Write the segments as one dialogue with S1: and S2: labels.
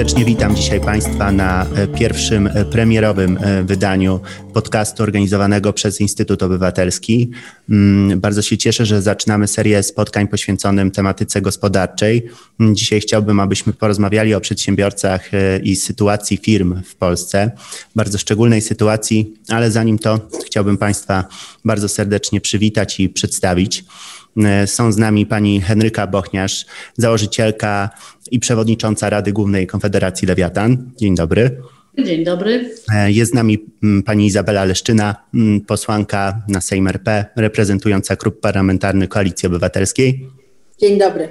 S1: serdecznie witam dzisiaj Państwa na e, pierwszym e, premierowym e, wydaniu podcastu organizowanego przez Instytut Obywatelski. Mm, bardzo się cieszę, że zaczynamy serię spotkań poświęconym tematyce gospodarczej. Dzisiaj chciałbym, abyśmy porozmawiali o przedsiębiorcach i sytuacji firm w Polsce, bardzo szczególnej sytuacji, ale zanim to chciałbym Państwa bardzo serdecznie przywitać i przedstawić. Są z nami pani Henryka Bochniarz, założycielka i przewodnicząca Rady Głównej Konfederacji Lewiatan. Dzień dobry.
S2: Dzień dobry.
S1: E, jest z nami mm, pani Izabela Leszczyna, mm, posłanka na Sejm RP, reprezentująca klub parlamentarny Koalicji Obywatelskiej.
S3: Dzień dobry.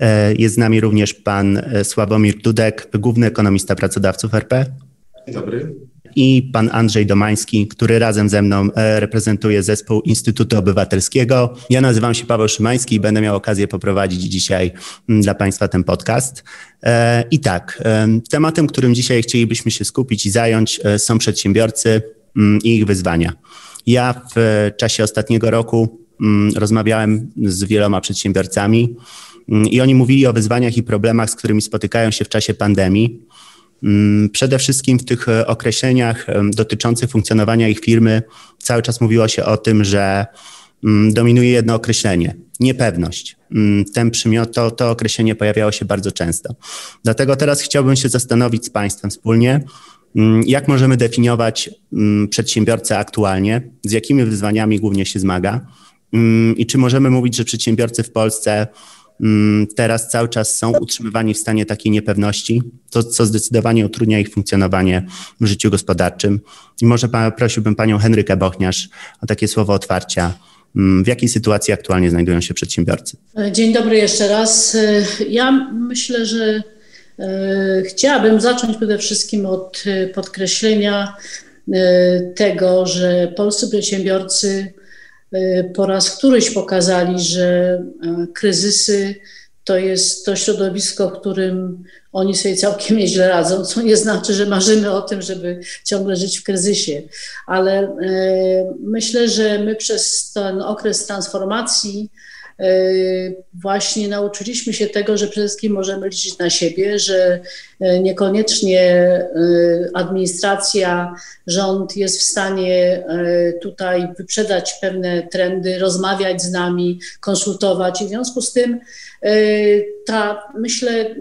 S1: E, jest z nami również pan e, Sławomir Dudek, główny ekonomista pracodawców RP.
S4: Dzień dobry
S1: i pan Andrzej Domański, który razem ze mną e, reprezentuje zespół Instytutu Obywatelskiego. Ja nazywam się Paweł Szymański i będę miał okazję poprowadzić dzisiaj mm, dla Państwa ten podcast. E, I tak, e, tematem, którym dzisiaj chcielibyśmy się skupić i zająć, są przedsiębiorcy mm, i ich wyzwania. Ja w czasie ostatniego roku mm, rozmawiałem z wieloma przedsiębiorcami i oni mówili o wyzwaniach i problemach, z którymi spotykają się w czasie pandemii. Mm, przede wszystkim w tych e, określeniach dotyczących funkcjonowania ich firmy cały czas mówiło się o tym, że mm, dominuje jedno określenie niepewność. Mm, ten przymiot, to, to określenie pojawiało się bardzo często. Dlatego teraz chciałbym się zastanowić z Państwem wspólnie, jak możemy definiować przedsiębiorcę aktualnie, z jakimi wyzwaniami głównie się zmaga i czy możemy mówić, że przedsiębiorcy w Polsce teraz cały czas są utrzymywani w stanie takiej niepewności, to co zdecydowanie utrudnia ich funkcjonowanie w życiu gospodarczym. I może prosiłbym panią Henrykę Bochniarz o takie słowo otwarcia. Mm, w jakiej sytuacji aktualnie znajdują się przedsiębiorcy?
S2: Dzień dobry jeszcze raz. Ja myślę, że e, chciałabym zacząć przede wszystkim od e, podkreślenia e, tego, że polscy przedsiębiorcy po raz któryś pokazali, że e, kryzysy to jest to środowisko, w którym oni sobie całkiem nieźle radzą, co nie znaczy, że marzymy o tym, żeby ciągle żyć w kryzysie. Ale e, myślę, że my przez ten okres transformacji E, właśnie nauczyliśmy się tego, że przede wszystkim możemy liczyć na siebie, że e, niekoniecznie e, administracja, rząd jest w stanie tutaj wyprzedać pewne trendy, rozmawiać z nami, konsultować. I w związku z tym ta, myślę,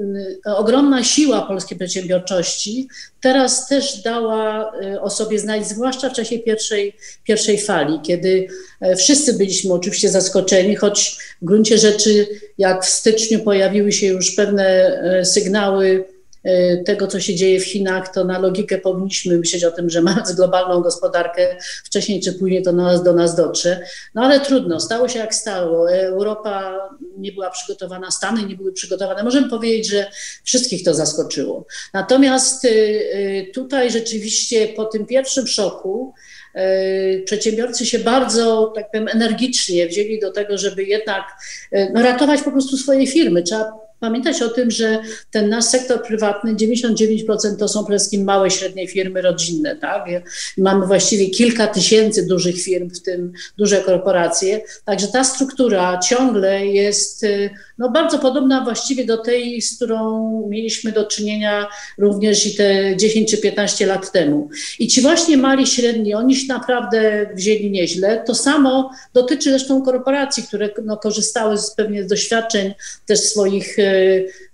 S2: ogromna siła polskiej przedsiębiorczości teraz też dała e, o sobie znać, zwłaszcza w czasie pierwszej, pierwszej fali, kiedy e, wszyscy byliśmy oczywiście zaskoczeni, choć w gruncie rzeczy, jak w styczniu pojawiły się już pewne e, sygnały, E, tego, co się dzieje w Chinach, to na logikę powinniśmy myśleć o tym, że mając globalną gospodarkę, wcześniej czy później to nas, do nas dotrze. No ale trudno, stało się jak stało. Europa nie była przygotowana, Stany nie były przygotowane. Możemy powiedzieć, że wszystkich to zaskoczyło. Natomiast y, y, tutaj rzeczywiście po tym pierwszym szoku, y, przedsiębiorcy się bardzo, tak powiem, energicznie wzięli do tego, żeby jednak no, ratować po prostu swoje firmy. Trzeba pamiętać o tym, że ten nasz sektor prywatny, 99% to są przede wszystkim małe, średnie firmy rodzinne, tak? Mamy właściwie kilka tysięcy dużych firm, w tym duże korporacje, także ta struktura ciągle jest y, no, bardzo podobna właściwie do tej, z którą mieliśmy do czynienia również i te 10 czy 15 lat temu. I ci właśnie mali, średni, oni się naprawdę wzięli nieźle. To samo dotyczy zresztą korporacji, które no, korzystały z, pewnie z doświadczeń też swoich y,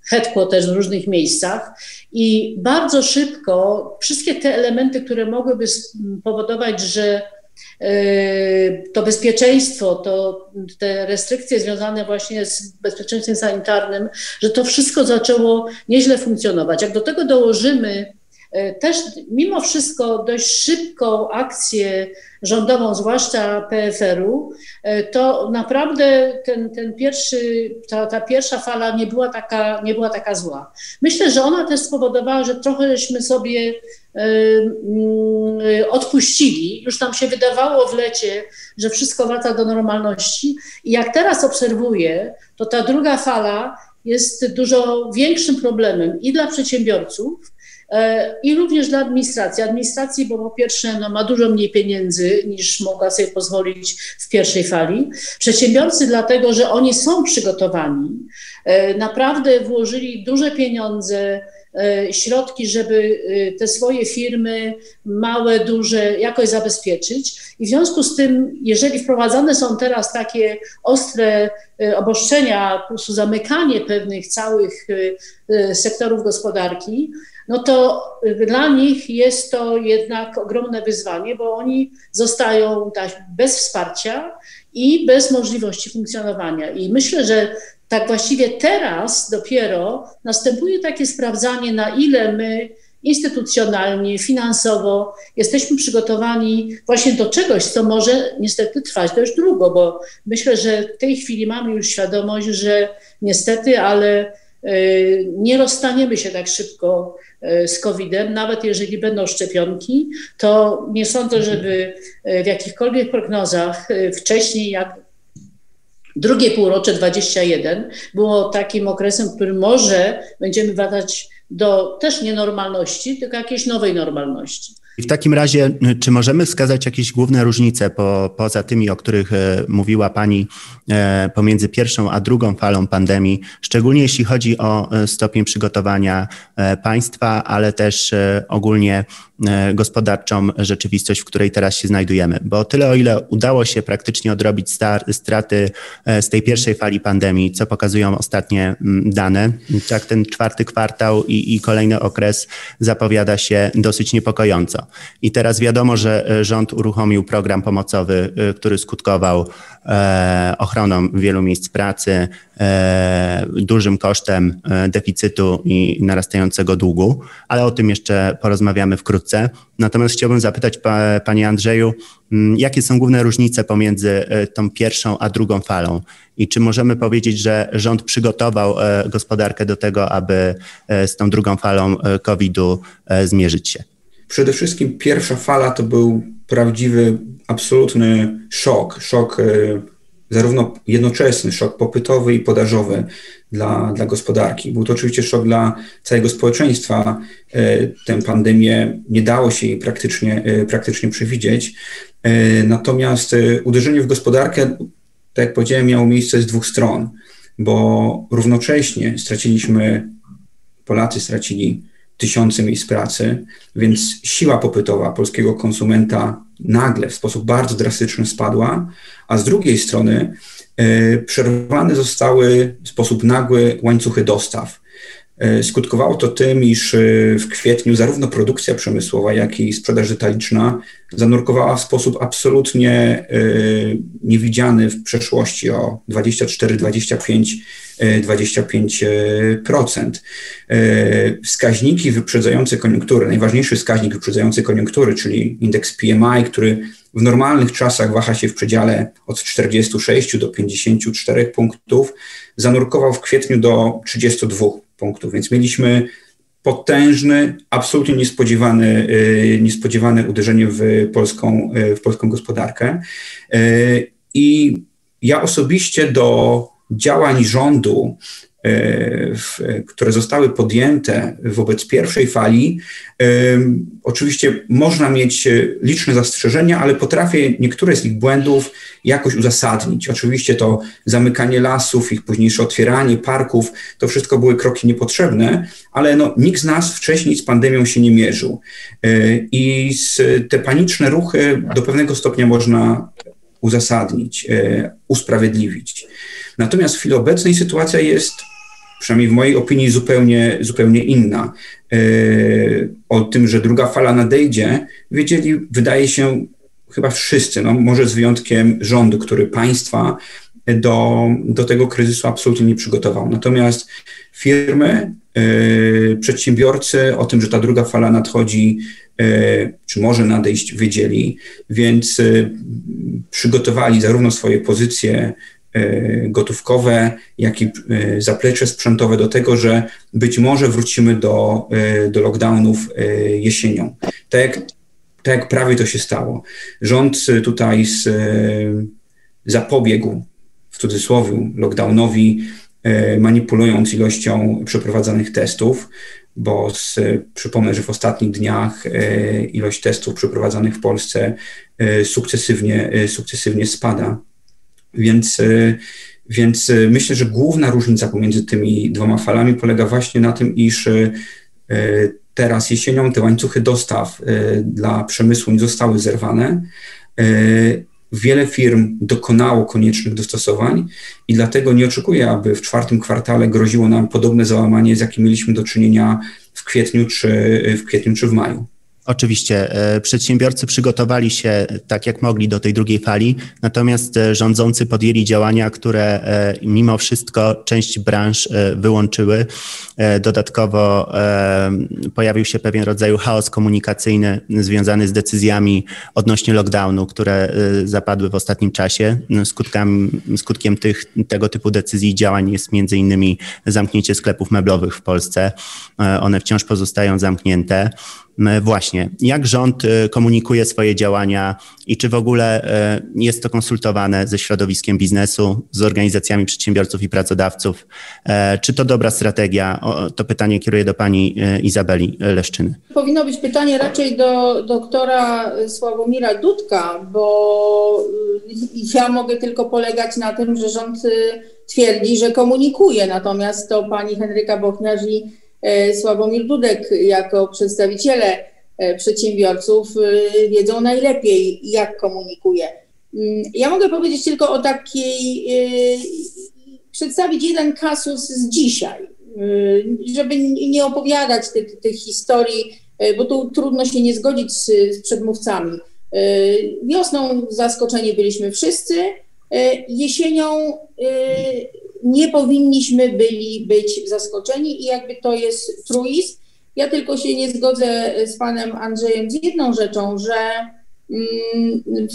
S2: headquarters w różnych miejscach i bardzo szybko wszystkie te elementy, które mogłyby powodować, że y, to bezpieczeństwo, to te restrykcje związane właśnie z bezpieczeństwem sanitarnym, że to wszystko zaczęło nieźle funkcjonować. Jak do tego dołożymy też mimo wszystko dość szybką akcję rządową, zwłaszcza PFR-u, e, to naprawdę ten, ten pierwszy, ta, ta pierwsza fala nie była, taka, nie była taka zła. Myślę, że ona też spowodowała, że trochęśmy sobie e, mm, odpuścili. Już nam się wydawało w lecie, że wszystko wraca do normalności. I jak teraz obserwuję, to ta druga fala jest dużo większym problemem i dla przedsiębiorców, E, i również dla administracji. Administracji, bo po pierwsze no, ma dużo mniej pieniędzy niż mogła sobie pozwolić w pierwszej fali. Przedsiębiorcy dlatego, że oni są przygotowani, e, naprawdę włożyli duże pieniądze środki, żeby te swoje firmy, małe, duże, jakoś zabezpieczyć. I w związku z tym, jeżeli wprowadzane są teraz takie ostre obostrzenia, po prostu zamykanie pewnych całych sektorów gospodarki, no to dla nich jest to jednak ogromne wyzwanie, bo oni zostają tak bez wsparcia i bez możliwości funkcjonowania. I myślę, że tak właściwie teraz dopiero następuje takie sprawdzanie, na ile my instytucjonalnie, finansowo jesteśmy przygotowani właśnie do czegoś, co może niestety trwać dość długo, bo myślę, że w tej chwili mamy już świadomość, że niestety, ale y, nie rozstaniemy się tak szybko y, z COVID-em, nawet jeżeli będą szczepionki, to nie sądzę, żeby y, w jakichkolwiek prognozach wcześniej, jak drugie półrocze 21 było takim okresem, w którym może będziemy wracać do też nienormalności, tylko jakiejś nowej normalności.
S1: W takim razie, czy możemy wskazać jakieś główne różnice po, poza tymi, o których e, mówiła Pani, e, pomiędzy pierwszą a drugą falą pandemii, szczególnie jeśli chodzi o stopień przygotowania państwa, ale też ogólnie gospodarczą rzeczywistość, w której teraz się znajdujemy. Bo tyle, o ile udało się praktycznie odrobić straty e, z tej pierwszej fali pandemii, co pokazują ostatnie mm, dane, tak ten czwarty kwartał i, i kolejny okres zapowiada się dosyć niepokojąco. I teraz wiadomo, że e, rząd uruchomił program pomocowy, który skutkował ochroną wielu miejsc pracy, dużym kosztem deficytu i narastającego długu, ale o tym jeszcze porozmawiamy wkrótce wkrótce. Natomiast chciałbym zapytać pa, Panie Andrzeju, mm, jakie są główne różnice pomiędzy e, tą pierwszą a drugą falą? I czy możemy powiedzieć, że rząd przygotował e, gospodarkę do tego, aby e, z tą drugą falą COVID-u zmierzyć się?
S3: Przede wszystkim pierwsza fala to był prawdziwy, absolutny szok. Szok zarówno jednoczesny, szok popytowy i podażowy dla, dla gospodarki. Był to oczywiście szok dla całego społeczeństwa. E, tę pandemię nie dało się jej praktycznie, e, praktycznie przewidzieć. E, natomiast uderzenie w gospodarkę, tak jak powiedziałem, miało miejsce z dwóch stron, bo równocześnie straciliśmy, Polacy stracili tysiące miejsc pracy, więc siła popytowa polskiego konsumenta nagle w sposób bardzo drastyczny spadła, a z drugiej strony e, przerwane zostały w sposób nagły łańcuchy dostaw. E, skutkowało to tym, iż e, w kwietniu zarówno produkcja przemysłowa, jak i sprzedaż detaliczna zanurkowała w sposób absolutnie niewidziany w przeszłości o 24-25 25%. Wskaźniki wyprzedzające koniunkturę, najważniejszy wskaźnik wyprzedzający koniunktury, czyli indeks PMI, który w normalnych czasach waha się w przedziale od 46 do 54 punktów, zanurkował w kwietniu do 32 punktów, więc mieliśmy potężny, absolutnie niespodziewany, y, niespodziewane uderzenie w polską, y, w polską gospodarkę. Y, I ja osobiście do działań rządu, e, które zostały podjęte wobec pierwszej fali, e, oczywiście można mieć liczne zastrzeżenia, ale potrafię niektóre z ich błędów jakoś uzasadnić. Oczywiście to zamykanie lasów, ich późniejsze otwieranie, parków, to wszystko były kroki niepotrzebne, ale no, nikt z nas wcześniej z pandemią się nie mierzył. E, I te paniczne ruchy do pewnego stopnia można uzasadnić, usprawiedliwić. Natomiast w chwili obecnej sytuacja jest, przynajmniej w mojej opinii, zupełnie, zupełnie inna. E, o tym, że druga fala nadejdzie, wiedzieli, wydaje się, chyba wszyscy, no, może z wyjątkiem rządu, który państwa do, do tego kryzysu absolutnie nie przygotował. Natomiast firmy, e, przedsiębiorcy o tym, że ta druga fala nadchodzi, e, czy może nadejść, wiedzieli, więc przygotowali zarówno swoje pozycje gotówkowe, jak i e, zaplecze sprzętowe do tego, że być może wrócimy do, e, do lockdownów jesienią. Tak jak, tak jak prawie to się stało. Rząd tutaj z, zapobiegł w cudzysłowie lockdownowi, manipulując ilością przeprowadzanych testów, bo z, przypomnę, że w ostatnich dniach ilość testów przeprowadzanych w Polsce sukcesywnie, sukcesywnie spada. Więc, e, więc e, myślę, że główna różnica pomiędzy tymi dwoma falami polega właśnie na tym, iż e, Teraz jesienią te łańcuchy dostaw dla przemysłu nie zostały zerwane wiele firm dokonało koniecznych dostosowań i dlatego nie oczekuję, aby w czwartym kwartale groziło nam podobne załamanie, z jakim mieliśmy do czynienia w kwietniu czy w, kwietniu, czy w maju.
S1: Oczywiście e, przedsiębiorcy przygotowali się tak jak mogli do tej drugiej fali, natomiast e, rządzący podjęli działania, które e, mimo wszystko część branż wyłączyły. Dodatkowo pojawił się pewien rodzaj chaos komunikacyjny związany z decyzjami odnośnie lockdownu, które zapadły w ostatnim czasie. Skutkiem, skutkiem tych, tego typu decyzji i działań jest między innymi zamknięcie sklepów meblowych w Polsce. One wciąż pozostają zamknięte. Właśnie, jak rząd y, komunikuje swoje działania i czy w ogóle y, jest to konsultowane ze środowiskiem biznesu, z organizacjami przedsiębiorców i pracodawców? E, czy to dobra strategia? To pytanie kieruję do pani y, Izabeli Leszczyny.
S4: Powinno być pytanie raczej do doktora Sławomira Dudka, bo ja mogę tylko polegać na tym, że rząd twierdzi, że komunikuje, natomiast to pani Henryka Bochniarz i Sławomir Dudek jako przedstawiciele przedsiębiorców e, wiedzą najlepiej, jak komunikuje. Mm, ja mogę powiedzieć tylko o takiej, przedstawić jeden kasus z dzisiaj, żeby nie opowiadać tych, tych historii, bo tu trudno się nie zgodzić z, z przedmówcami. Wiosną zaskoczeni byliśmy wszyscy, jesienią nie powinniśmy byli być zaskoczeni i jakby to jest truizm. Ja tylko się nie zgodzę z panem Andrzejem z jedną rzeczą, że mm,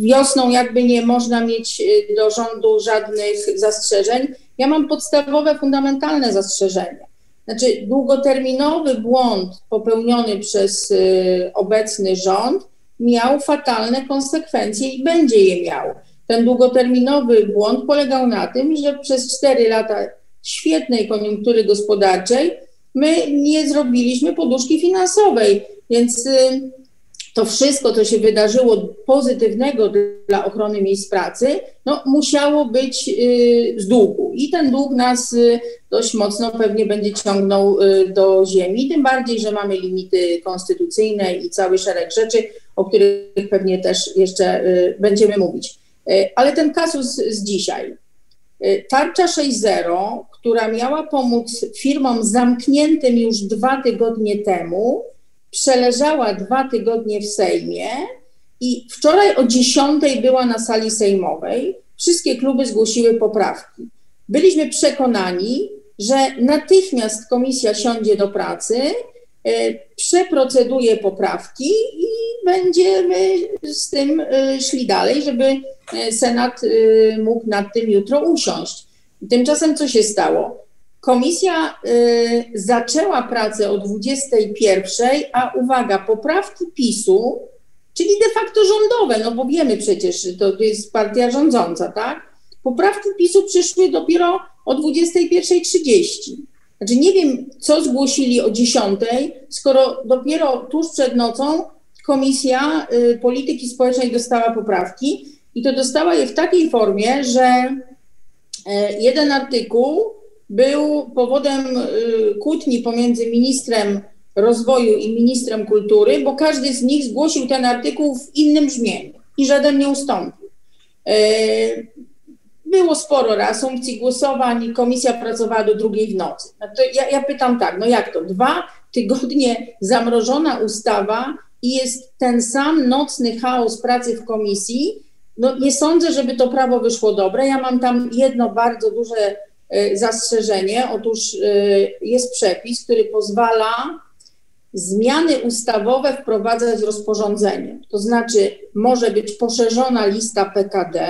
S4: wiosną jakby nie można mieć y, do rządu żadnych zastrzeżeń. Ja mam podstawowe, fundamentalne zastrzeżenie. Znaczy, długoterminowy błąd popełniony przez y, obecny rząd miał fatalne konsekwencje i będzie je miał. Ten długoterminowy błąd polegał na tym, że przez cztery lata świetnej koniunktury gospodarczej my nie zrobiliśmy poduszki finansowej, więc y, to wszystko, co się wydarzyło pozytywnego dla ochrony miejsc pracy, no, musiało być y, z długu. I ten dług nas y, dość mocno pewnie będzie ciągnął do ziemi, tym bardziej, że mamy limity konstytucyjne i cały szereg rzeczy, o których pewnie też jeszcze będziemy mówić. Ale ten kasus z dzisiaj. Tarcza 6.0, która miała pomóc firmom zamkniętym już dwa tygodnie temu, przeleżała dwa tygodnie w Sejmie i wczoraj o 10 była na sali sejmowej. Wszystkie kluby zgłosiły poprawki. Byliśmy przekonani, że natychmiast komisja siądzie do pracy E, przeproceduje poprawki i będziemy z tym e, szli dalej, żeby e, Senat mógł nad tym jutro usiąść. Tymczasem co się stało? Komisja zaczęła pracę o 21, a uwaga, poprawki PiSu, czyli de facto rządowe, no bo wiemy przecież, to, to jest partia rządząca, tak? Poprawki PiSu przyszły dopiero o 21.30. Znaczy nie wiem, co zgłosili o 10, skoro dopiero tuż przed nocą Komisja y, Polityki Społecznej dostała poprawki i to dostała je w takiej formie, że jeden artykuł był powodem y, kłótni pomiędzy ministrem rozwoju i ministrem kultury, bo każdy z nich zgłosił ten artykuł w innym brzmieniu i żaden nie ustąpił. E, było sporo reasumpcji głosowań i komisja pracowała do drugiej w nocy. No ja, ja pytam tak, no jak to? Dwa tygodnie zamrożona ustawa i jest ten sam nocny chaos pracy w komisji. No nie sądzę, żeby to prawo wyszło dobre. Ja mam tam jedno bardzo duże y, zastrzeżenie. Otóż y, jest przepis, który pozwala zmiany ustawowe wprowadzać rozporządzeniem. To znaczy, może być poszerzona lista PKD,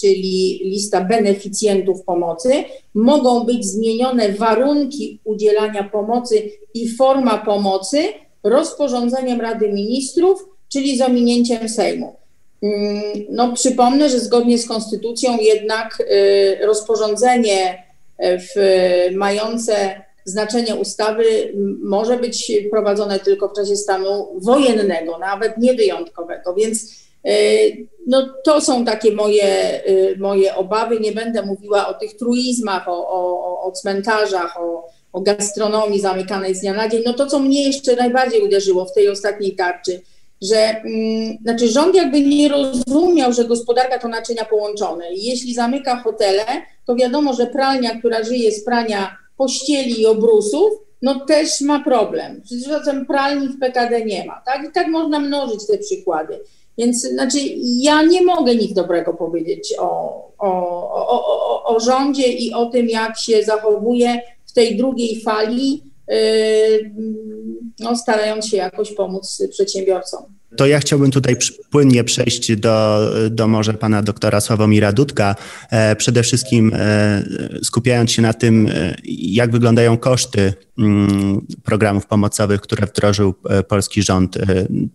S4: czyli lista beneficjentów pomocy, mogą być zmienione warunki udzielania pomocy i forma pomocy rozporządzeniem Rady Ministrów, czyli z ominięciem Sejmu. Mm, no, przypomnę, że zgodnie z konstytucją jednak y, rozporządzenie y, w, mające znaczenie ustawy może być prowadzone tylko w czasie stanu wojennego, nawet nie wyjątkowego. Więc No to są takie moje, moje obawy. Nie będę mówiła o tych truizmach, o, o, o cmentarzach, o, o gastronomii zamykanej z dnia na dzień. No to, co mnie jeszcze najbardziej uderzyło w tej ostatniej tarczy, że mm, znaczy rząd jakby nie rozumiał, że gospodarka to naczynia połączone. Jeśli zamyka hotele, to wiadomo, że pralnia, która żyje z prania pościeli i obrusów, no też ma problem. Zatem pralni w PKD nie ma. Tak? I tak można mnożyć te przykłady. Więc znaczy, ja nie mogę nic dobrego powiedzieć o, o, o, o, o rządzie i o tym, jak się zachowuje w tej drugiej fali no, starając się jakoś pomóc przedsiębiorcom.
S1: To ja chciałbym tutaj płynnie przejść do, do może pana doktora Sławomira Dudka. E, przede wszystkim e, skupiając się na tym, e, jak wyglądają koszty mm, programów pomocowych, które wdrożył polski rząd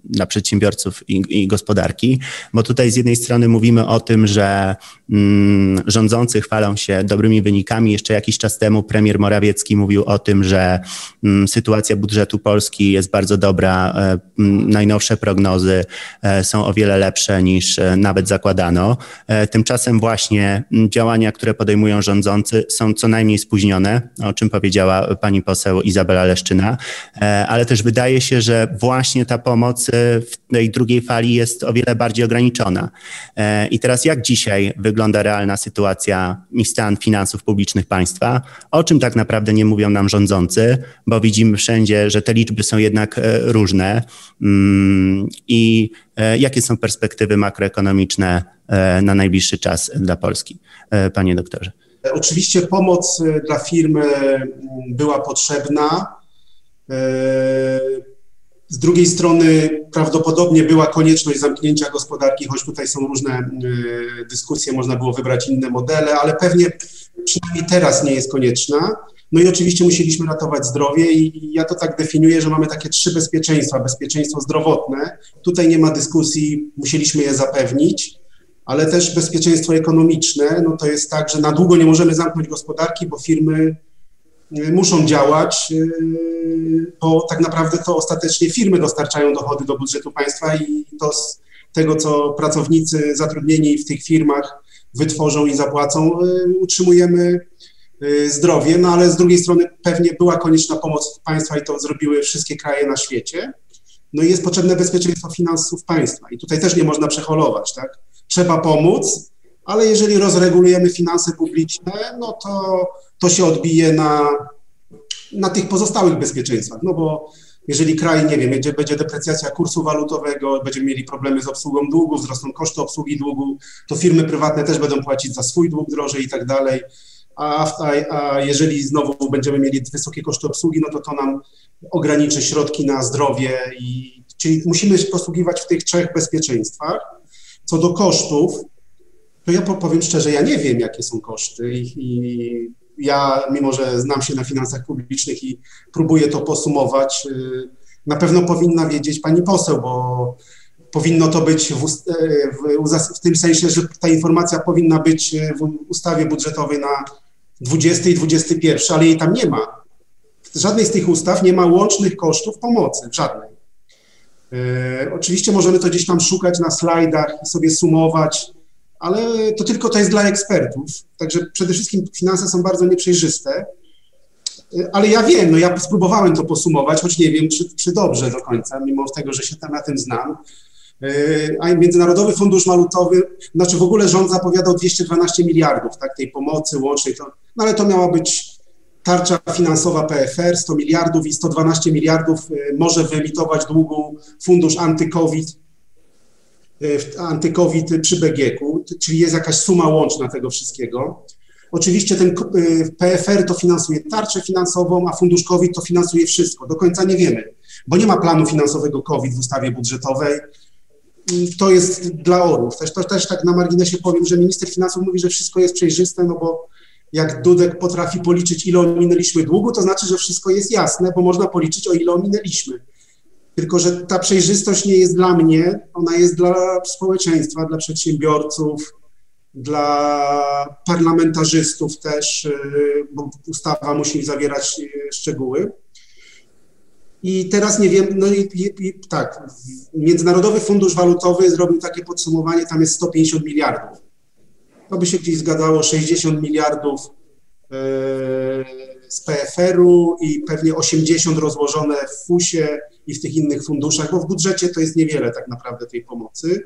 S1: dla przedsiębiorców i, i gospodarki, bo tutaj z jednej strony mówimy o tym, że mm, rządzący chwalą się dobrymi wynikami. Jeszcze jakiś czas temu premier Morawiecki mówił o tym, że mm, sytuacja budżetu Polski jest bardzo dobra. Najnowsze prognozy prognozy e, są o wiele lepsze niż e, nawet zakładano. E, tymczasem właśnie działania, które podejmują rządzący są co najmniej spóźnione, o czym powiedziała pani poseł Izabela Leszczyna, ale też wydaje się, że właśnie ta pomoc w tej drugiej fali jest o wiele bardziej ograniczona. I teraz jak dzisiaj wygląda realna sytuacja i stan finansów publicznych państwa? O czym tak naprawdę nie mówią nam rządzący, bo widzimy wszędzie, że te liczby są jednak różne. I e, jakie są perspektywy makroekonomiczne e, na najbliższy czas dla Polski, e, panie doktorze?
S5: Oczywiście pomoc dla firmy była potrzebna. Z drugiej strony prawdopodobnie była konieczność zamknięcia gospodarki, choć tutaj są różne dyskusje, można było wybrać inne modele, ale pewnie przynajmniej teraz nie jest konieczna. No i oczywiście musieliśmy ratować zdrowie i ja to tak definiuję, że mamy takie trzy bezpieczeństwa. Bezpieczeństwo zdrowotne, tutaj nie ma dyskusji, musieliśmy je zapewnić, ale też bezpieczeństwo ekonomiczne, no to jest tak, że na długo nie możemy zamknąć gospodarki, bo firmy y, muszą działać, y, bo tak naprawdę to ostatecznie firmy dostarczają dochody do budżetu państwa i to z tego, co pracownicy zatrudnieni w tych firmach wytworzą i zapłacą, y, utrzymujemy Y, zdrowie, no ale z drugiej strony pewnie była konieczna pomoc państwa i to zrobiły wszystkie kraje na świecie. No i jest potrzebne bezpieczeństwo finansów państwa i tutaj też nie można przeholować, tak? Trzeba pomóc, ale jeżeli rozregulujemy finanse publiczne, no to to się odbije na, na tych pozostałych bezpieczeństwach, no bo jeżeli kraj, nie wiem, będzie, będzie deprecjacja kursu walutowego, będziemy mieli problemy z obsługą długu, wzrosną koszty obsługi długu, to firmy prywatne też będą płacić za swój dług drożej i tak dalej a, a, jeżeli znowu będziemy mieli wysokie koszty obsługi, no to to nam ograniczy środki na zdrowie i czyli musimy się posługiwać w tych trzech bezpieczeństwach. Co do kosztów, to ja powiem szczerze, ja nie wiem, jakie są koszty i, i ja, mimo że znam się na finansach publicznych i próbuję to posumować, y, na pewno powinna wiedzieć pani poseł, bo powinno to być w, w, w, tym sensie, że ta informacja powinna być w ustawie budżetowej na 20 i 21, ale jej tam nie ma. W żadnej z tych ustaw nie ma łącznych kosztów pomocy, w żadnej. E, oczywiście możemy to gdzieś tam szukać na slajdach i sobie sumować, ale to tylko to jest dla ekspertów. Także przede wszystkim finanse są bardzo nieprzejrzyste. E, ale ja wiem, no ja spróbowałem to posumować, choć nie wiem, czy, czy dobrze do końca, mimo tego, że się tam na tym znam. E, a Międzynarodowy Fundusz Walutowy, znaczy w ogóle rząd zapowiadał 212 miliardów tak, tej pomocy łącznej, to, no ale to miała być tarcza finansowa PFR 100 miliardów i 112 miliardów e, może wyemitować długu fundusz anty-COVID, e, anty-COVID przy BGK-u, czyli jest jakaś suma łączna tego wszystkiego. Oczywiście ten PFR to finansuje tarczę finansową, a fundusz COVID to finansuje wszystko. Do końca nie wiemy, bo nie ma planu finansowego COVID w ustawie budżetowej to jest dla orów. Też, to, też tak na marginesie powiem, że minister finansów mówi, że wszystko jest przejrzyste, no bo jak Dudek potrafi policzyć, ile ominęliśmy długu, to znaczy, że wszystko jest jasne, bo można policzyć, o ile ominęliśmy. Tylko, że ta przejrzystość nie jest dla mnie, ona jest dla społeczeństwa, dla przedsiębiorców, dla parlamentarzystów też, y, bo ustawa musi zawierać y, szczegóły. I teraz nie wiem, no i, i, tak, Międzynarodowy Fundusz Walutowy zrobił takie podsumowanie, tam jest 150 miliardów. To by się gdzieś zgadzało 60 miliardów e, z PFR-u i pewnie 80 rozłożone w FUS-ie i w tych innych funduszach, bo w budżecie to jest niewiele tak naprawdę tej pomocy.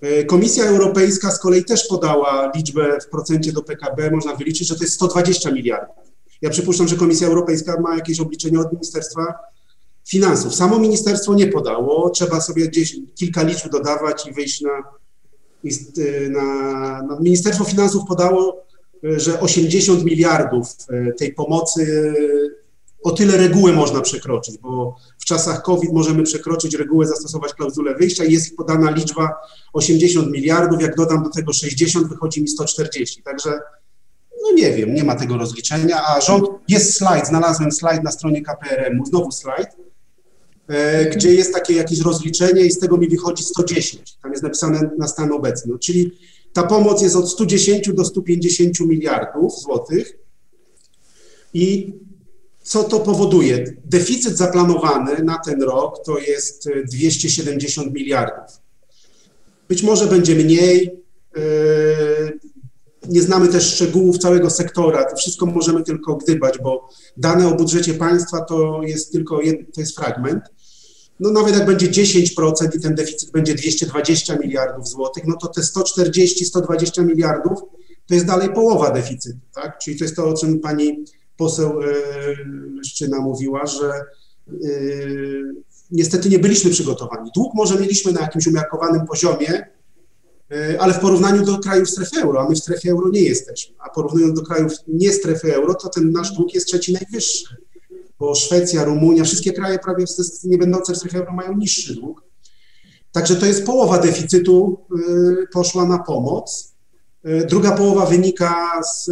S5: E, Komisja Europejska z kolei też podała liczbę w procencie do PKB, można wyliczyć, że to jest 120 miliardów. Ja przypuszczam, że Komisja Europejska ma jakieś obliczenie od Ministerstwa Finansów. Samo ministerstwo nie podało, trzeba sobie gdzieś kilka liczb dodawać i wyjść na, na, na Ministerstwo Finansów podało, że 80 miliardów e, tej pomocy o tyle regułę można przekroczyć, bo w czasach COVID możemy przekroczyć regułę, zastosować klauzulę wyjścia i jest podana liczba 80 miliardów, jak dodam do tego 60, wychodzi mi 140. Także no nie wiem, nie ma tego rozliczenia, a rząd, jest slajd, znalazłem slajd na stronie KPRM-u, znowu slajd, e, gdzie jest takie jakieś rozliczenie i z tego mi wychodzi 110. Tam jest napisane na stan obecny. No, czyli ta pomoc jest od 110 do 150 miliardów złotych i co to powoduje? Deficyt zaplanowany na ten rok to jest 270 miliardów. Być może będzie mniej. E, nie znamy też szczegółów całego sektora. To wszystko możemy tylko gdybać, bo dane o budżecie państwa to jest tylko to jest fragment. No nawet jak będzie 10% i ten deficyt będzie 220 miliardów złotych, no to te 140-120 miliardów to jest dalej połowa deficytu, tak? Czyli to jest to, o czym pani poseł e, Szczyna mówiła, że e, niestety nie byliśmy przygotowani. Dług może mieliśmy na jakimś umiarkowanym poziomie, e, ale w porównaniu do krajów strefy euro, a my w strefie euro nie jesteśmy, a porównując do krajów nie strefy euro, to ten nasz dług jest trzeci najwyższy, bo Szwecja, Rumunia, wszystkie kraje prawie nie będące w strefie euro mają niższy dług. Także to jest połowa deficytu poszła na pomoc. Druga połowa wynika z,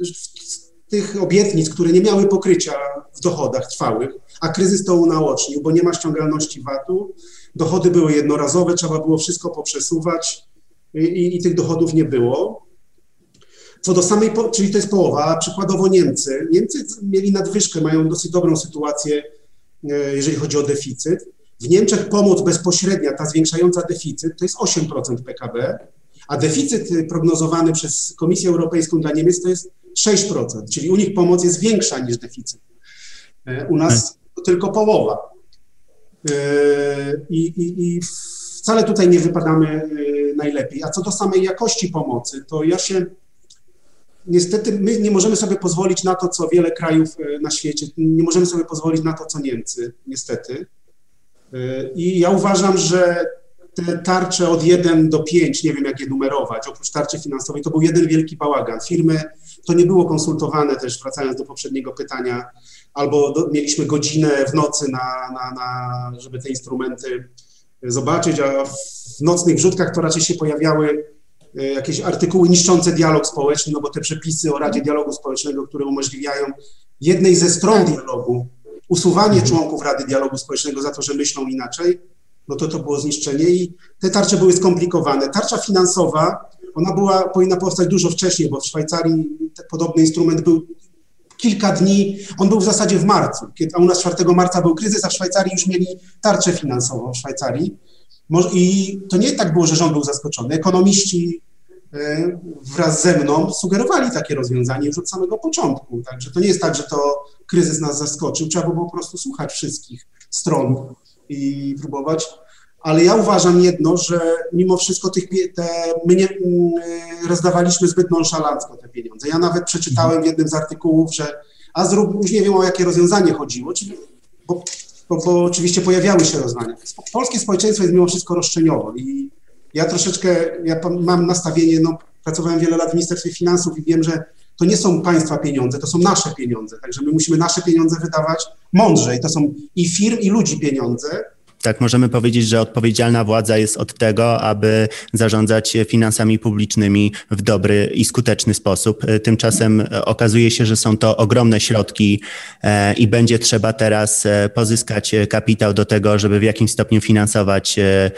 S5: z tych obietnic, które nie miały pokrycia w dochodach trwałych, a kryzys to unaocznił, bo nie ma ściągalności VAT-u, dochody były jednorazowe, trzeba było wszystko poprzesuwać i, i tych dochodów nie było. Co do samej, czyli to jest połowa, przykładowo Niemcy. Niemcy mieli nadwyżkę, mają dosyć dobrą sytuację, e, jeżeli chodzi o deficyt. W Niemczech pomoc bezpośrednia, ta zwiększająca deficyt, to jest 8% PKB, a deficyt prognozowany przez Komisję Europejską dla Niemiec to jest 6%, czyli u nich pomoc jest większa niż deficyt. E, u nas to tylko połowa. E, I, i, I, wcale tutaj nie wypadamy e, najlepiej. A co do samej jakości pomocy, to ja się niestety my nie możemy sobie pozwolić na to, co wiele krajów na świecie, nie możemy sobie pozwolić na to, co Niemcy, niestety. I ja uważam, że te tarcze od 1 do 5, nie wiem jak je numerować, oprócz tarczy finansowej, to był jeden wielki bałagan. Firmy, to nie było konsultowane też, wracając do poprzedniego pytania, albo do, mieliśmy godzinę w nocy, na, na, na, żeby te instrumenty zobaczyć, a w nocnych wrzutkach to raczej się pojawiały e, jakieś artykuły niszczące dialog społeczny, no bo te przepisy o Radzie Dialogu Społecznego, które umożliwiają jednej ze stron dialogu usuwanie członków Rady Dialogu Społecznego za to, że myślą inaczej, no to to było zniszczenie i te tarcze były skomplikowane. Tarcza finansowa, ona była, powinna powstać dużo wcześniej, bo w Szwajcarii podobny instrument był kilka dni, on był w zasadzie w marcu, a u nas 4 marca był kryzys, a w Szwajcarii już mieli tarczę finansową w Szwajcarii. I to nie tak było, że rząd był zaskoczony. Ekonomiści e, wraz ze mną sugerowali takie rozwiązanie już od samego początku. Także to nie jest tak, że to kryzys nas zaskoczył, trzeba było po prostu słuchać wszystkich stron i próbować. Ale ja uważam jedno, że mimo wszystko tych, te, my nie mm, rozdawaliśmy zbyt nonszalancko te pieniądze. Ja nawet przeczytałem w jednym z artykułów, że a zrób, już nie wiem o jakie rozwiązanie chodziło, czyli, bo, bo, bo oczywiście pojawiały się rozwiązania. Polskie społeczeństwo jest mimo wszystko roszczeniowo i ja troszeczkę, ja mam nastawienie, no pracowałem wiele lat w Ministerstwie Finansów i wiem, że to nie są państwa pieniądze, to są nasze pieniądze. Także my musimy nasze pieniądze wydawać mądrzej. To są i firm, i ludzi pieniądze.
S1: Tak, możemy powiedzieć, że odpowiedzialna władza jest od tego, aby zarządzać finansami publicznymi w dobry i skuteczny sposób. Tymczasem okazuje się, że są to ogromne środki e, i będzie trzeba teraz e, pozyskać kapitał do tego, żeby w jakimś stopniu finansować e,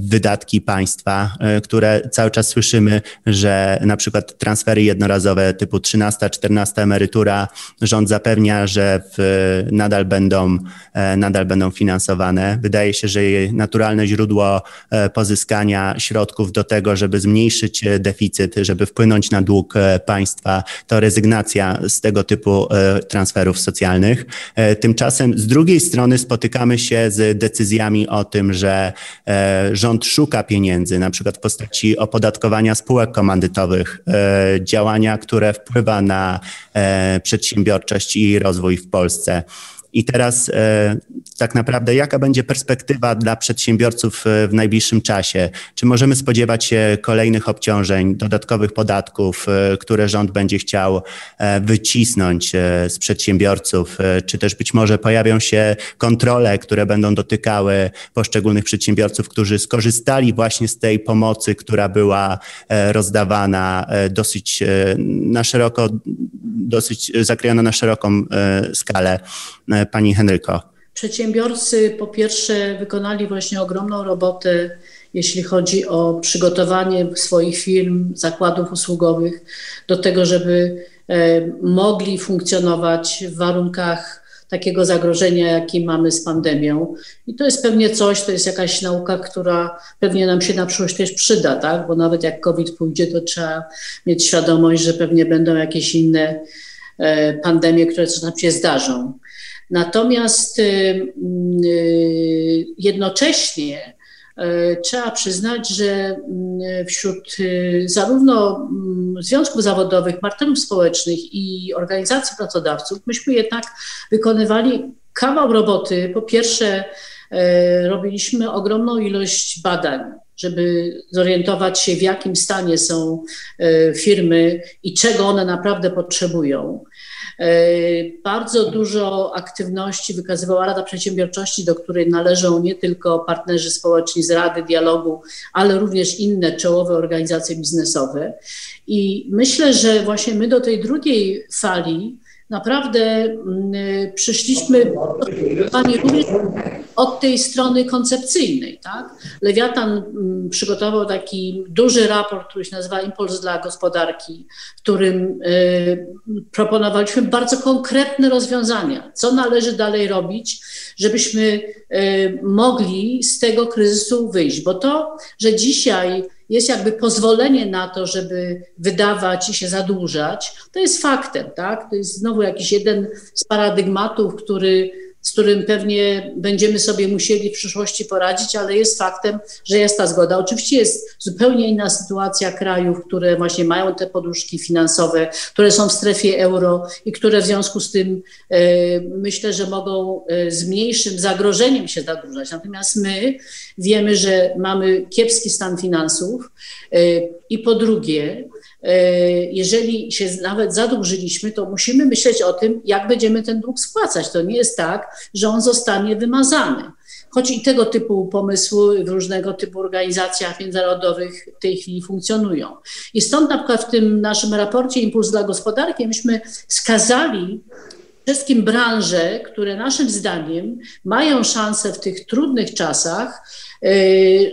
S1: wydatki państwa, które cały czas słyszymy, że na przykład transfery jednorazowe typu 13, 14 emerytura, rząd zapewnia, że w, nadal, będą, nadal będą finansowane. Wydaje się, że naturalne źródło e, pozyskania środków do tego, żeby zmniejszyć e, deficyt, żeby wpłynąć na dług e, państwa, to rezygnacja z tego typu transferów socjalnych. Tymczasem z drugiej strony spotykamy się z decyzjami o tym, że rząd szuka pieniędzy, na przykład w postaci opodatkowania spółek komandytowych, działania, które wpływa na przedsiębiorczość i rozwój w Polsce. I teraz e, tak naprawdę jaka będzie perspektywa dla przedsiębiorców e, w najbliższym czasie? Czy możemy spodziewać się kolejnych obciążeń, dodatkowych podatków, e, które rząd będzie chciał wycisnąć z przedsiębiorców? Czy też być może pojawią się kontrole, które będą dotykały poszczególnych przedsiębiorców, którzy skorzystali właśnie z tej pomocy, która była rozdawana dosyć na szeroko, dosyć zakrojona na szeroką skalę? Pani Henryko?
S2: Przedsiębiorcy po pierwsze wykonali właśnie ogromną robotę, jeśli chodzi o przygotowanie swoich firm, zakładów usługowych do tego, żeby e, mogli funkcjonować w warunkach takiego zagrożenia, jakie mamy z pandemią. I to jest pewnie coś, to jest jakaś nauka, która pewnie nam się na przyszłość też przyda, tak? Bo nawet jak COVID pójdzie, to trzeba mieć świadomość, że pewnie będą jakieś inne e, pandemie, które nam się zdarzą. Natomiast y, y, jednocześnie y, trzeba przyznać, że wśród zarówno związków zawodowych, partnerów społecznych i organizacji pracodawców myśmy jednak wykonywali kawał roboty. Po pierwsze, robiliśmy ogromną ilość badań, żeby zorientować się, w jakim stanie są firmy i czego one naprawdę potrzebują. E, bardzo dużo aktywności wykazywała Rada Przedsiębiorczości, do której należą nie tylko partnerzy społeczni z Rady Dialogu, ale również inne czołowe organizacje biznesowe. I myślę, że właśnie my do tej drugiej fali naprawdę mm, przyszliśmy również od tej strony koncepcyjnej. Tak? Lewiatan mm, przygotował taki duży raport, który się nazywa Impuls dla gospodarki, w którym y, proponowaliśmy bardzo konkretne rozwiązania, co należy dalej robić, żebyśmy y, mogli z tego kryzysu wyjść. Bo to, że dzisiaj jest jakby pozwolenie na to, żeby wydawać i się zadłużać, to jest faktem, tak? To jest znowu jakiś jeden z paradygmatów, który z którym pewnie będziemy sobie musieli w przyszłości poradzić, ale jest faktem, że jest ta zgoda. Oczywiście jest zupełnie inna sytuacja krajów, które właśnie mają te poduszki finansowe, które są w strefie euro i które w związku z tym e, myślę, że mogą e, z mniejszym zagrożeniem się zadłużać. Natomiast my wiemy, że mamy kiepski stan finansów e, i po drugie, jeżeli się nawet zadłużyliśmy, to musimy myśleć o tym, jak będziemy ten dług spłacać. To nie jest tak, że on zostanie wymazany. Choć i tego typu pomysły w różnego typu organizacjach międzynarodowych w tej chwili funkcjonują. I stąd na przykład w tym naszym raporcie Impuls dla Gospodarki myśmy skazali wszystkim branże, które naszym zdaniem mają szansę w tych trudnych czasach E,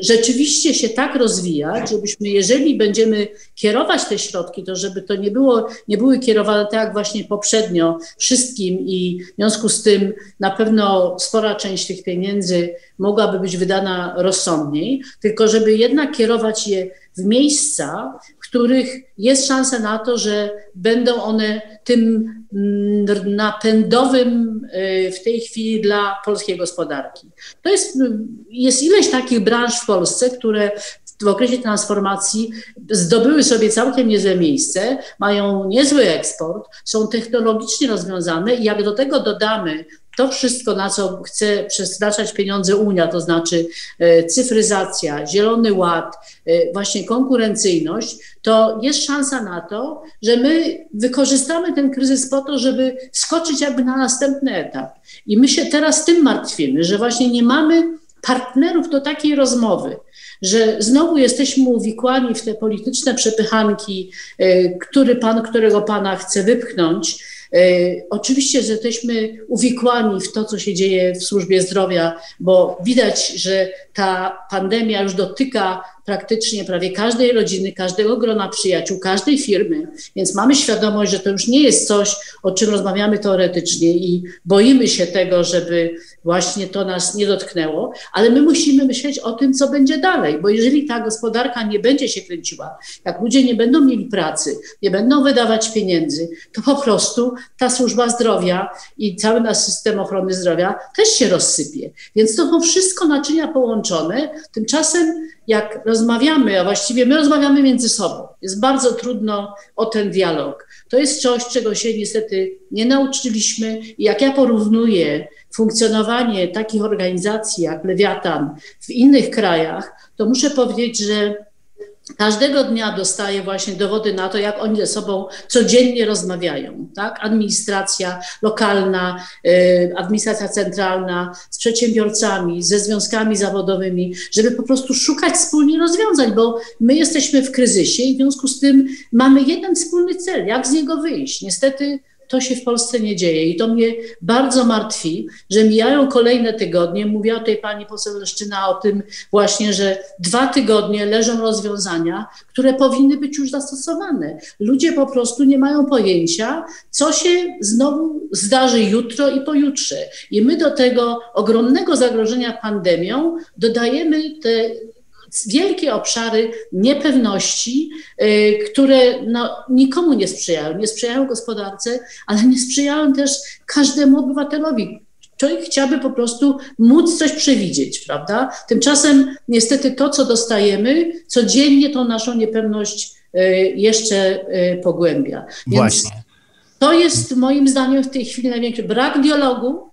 S2: rzeczywiście się tak rozwijać, żebyśmy, jeżeli będziemy kierować te środki, to żeby to nie, było, nie były kierowane tak jak właśnie poprzednio wszystkim i w związku z tym na pewno spora część tych pieniędzy mogłaby być wydana rozsądniej, tylko żeby jednak kierować je w miejsca, których jest szansa na to, że będą one tym mm, napędowym y, w tej chwili dla polskiej gospodarki. To jest, jest ileś takich branż w Polsce, które w okresie transformacji zdobyły sobie całkiem niezłe miejsce, mają niezły eksport, są technologicznie rozwiązane i jak do tego dodamy to wszystko, na co chce przeznaczać pieniądze Unia, to znaczy e, cyfryzacja, zielony ład, e, właśnie konkurencyjność, to jest szansa na to, że my wykorzystamy ten kryzys po to, żeby skoczyć jakby na następny etap. I my się teraz tym martwimy, że właśnie nie mamy partnerów do takiej rozmowy, że znowu jesteśmy uwikłani w te polityczne przepychanki, e, który pan, którego pana chce wypchnąć oczywiście, że jesteśmy uwikłani w to, co się dzieje w służbie zdrowia, bo widać, że ta pandemia już dotyka praktycznie prawie każdej rodziny, każdego grona przyjaciół, każdej firmy, więc mamy świadomość, że to już nie jest coś, o czym rozmawiamy teoretycznie i boimy się tego, żeby właśnie to nas nie dotknęło, ale my musimy myśleć o tym, co będzie dalej, bo jeżeli ta gospodarka nie będzie się kręciła, jak ludzie nie będą mieli pracy, nie będą wydawać pieniędzy, to po prostu ta służba zdrowia i cały nasz system ochrony zdrowia też się rozsypie. Więc to są wszystko naczynia połączone. Tymczasem jak rozmawiamy, a właściwie my rozmawiamy między sobą, jest bardzo trudno o ten dialog. To jest coś, czego się niestety nie nauczyliśmy. I jak ja porównuję funkcjonowanie takich organizacji jak Lewiatan w innych krajach, to muszę powiedzieć, że Każdego dnia dostaję właśnie dowody na to, jak oni ze sobą codziennie rozmawiają. Tak? Administracja lokalna, y, administracja centralna, z przedsiębiorcami, ze związkami zawodowymi, żeby po prostu szukać wspólnie rozwiązań, bo my jesteśmy w kryzysie i w związku z tym mamy jeden wspólny cel, jak z niego wyjść. Niestety to się w Polsce nie dzieje i to mnie bardzo martwi, że mijają kolejne tygodnie. Mówiła tutaj pani poseł Leszczyna o tym właśnie, że dwa tygodnie leżą rozwiązania, które powinny być już zastosowane. Ludzie po prostu nie mają pojęcia, co się znowu zdarzy jutro i pojutrze. I my do tego ogromnego zagrożenia pandemią dodajemy te wielkie obszary niepewności, y, które no, nikomu nie sprzyjają. Nie sprzyjają gospodarce, ale nie sprzyjają też każdemu obywatelowi. Człowiek chciałby po prostu móc coś przewidzieć, prawda? Tymczasem niestety to, co dostajemy, codziennie tą naszą niepewność y, jeszcze y, pogłębia. Więc Właśnie. To jest moim zdaniem w tej chwili największy brak dialogu, E,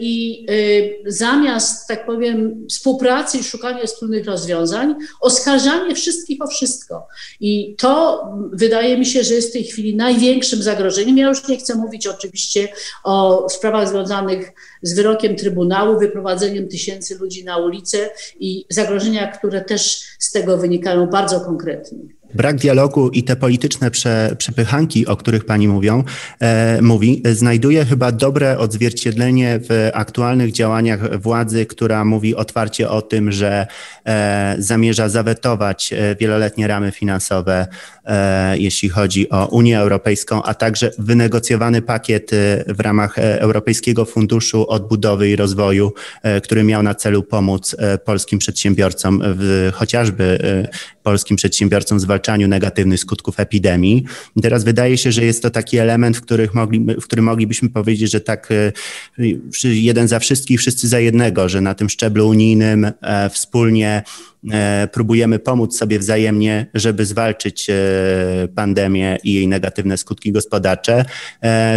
S2: I e, zamiast, tak powiem, współpracy i szukania wspólnych rozwiązań, oskarżanie wszystkich o wszystko. I to wydaje mi się, że jest w tej chwili największym zagrożeniem. Ja już nie chcę mówić oczywiście o sprawach związanych z wyrokiem Trybunału, wyprowadzeniem tysięcy ludzi na ulicę i zagrożenia, które też z tego wynikają bardzo konkretnie.
S1: Brak dialogu i te polityczne prze, przepychanki, o których pani mówią, e, mówi, znajduje chyba dobre odzwierciedlenie w aktualnych działaniach władzy, która mówi otwarcie o tym, że e, zamierza zawetować e, wieloletnie ramy finansowe, e, jeśli chodzi o Unię Europejską, a także wynegocjowany pakiet e, w ramach e, Europejskiego Funduszu Odbudowy i Rozwoju, który miał na celu pomóc polskim przedsiębiorcom, w, chociażby polskim przedsiębiorcom zwalczać zwalczaniu negatywnych skutków epidemii. Teraz wydaje się, że jest to taki element, w, których mogli, w którym moglibyśmy powiedzieć, że tak e, jeden za wszystkich, wszyscy za jednego, że na tym szczeblu unijnym e, wspólnie e, próbujemy pomóc sobie wzajemnie, żeby zwalczyć pandemię i jej negatywne skutki gospodarcze.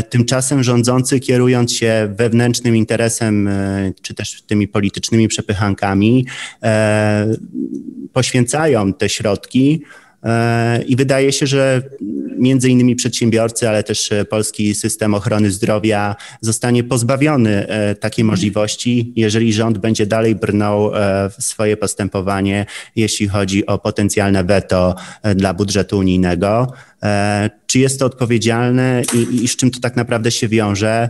S1: Tymczasem rządzący, kierując się wewnętrznym interesem, czy też tymi politycznymi przepychankami, poświęcają te środki E, I wydaje się, że między innymi przedsiębiorcy, ale też e, polski system ochrony zdrowia zostanie pozbawiony e, takiej możliwości, jeżeli rząd będzie dalej brnął w swoje postępowanie, jeśli chodzi o potencjalne weto dla budżetu unijnego. Czy jest to odpowiedzialne i, i z czym to tak naprawdę się wiąże?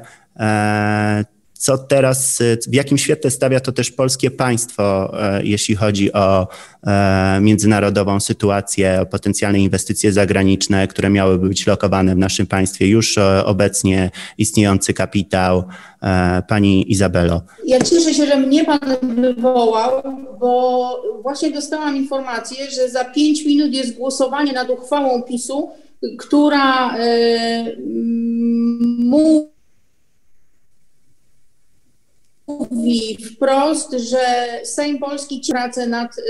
S1: Co teraz, w jakim świetle stawia to też polskie państwo, e, jeśli chodzi o e, międzynarodową sytuację, o potencjalne inwestycje zagraniczne, które miałyby być lokowane w naszym państwie, już e, obecnie istniejący kapitał. Pani Izabelo.
S4: Ja cieszę się, że mnie Pan wywołał, bo właśnie dostałam informację, że za pięć minut jest głosowanie nad uchwałą PiSu, która mówi mówi wprost, że Sejm Polski pracę nad y,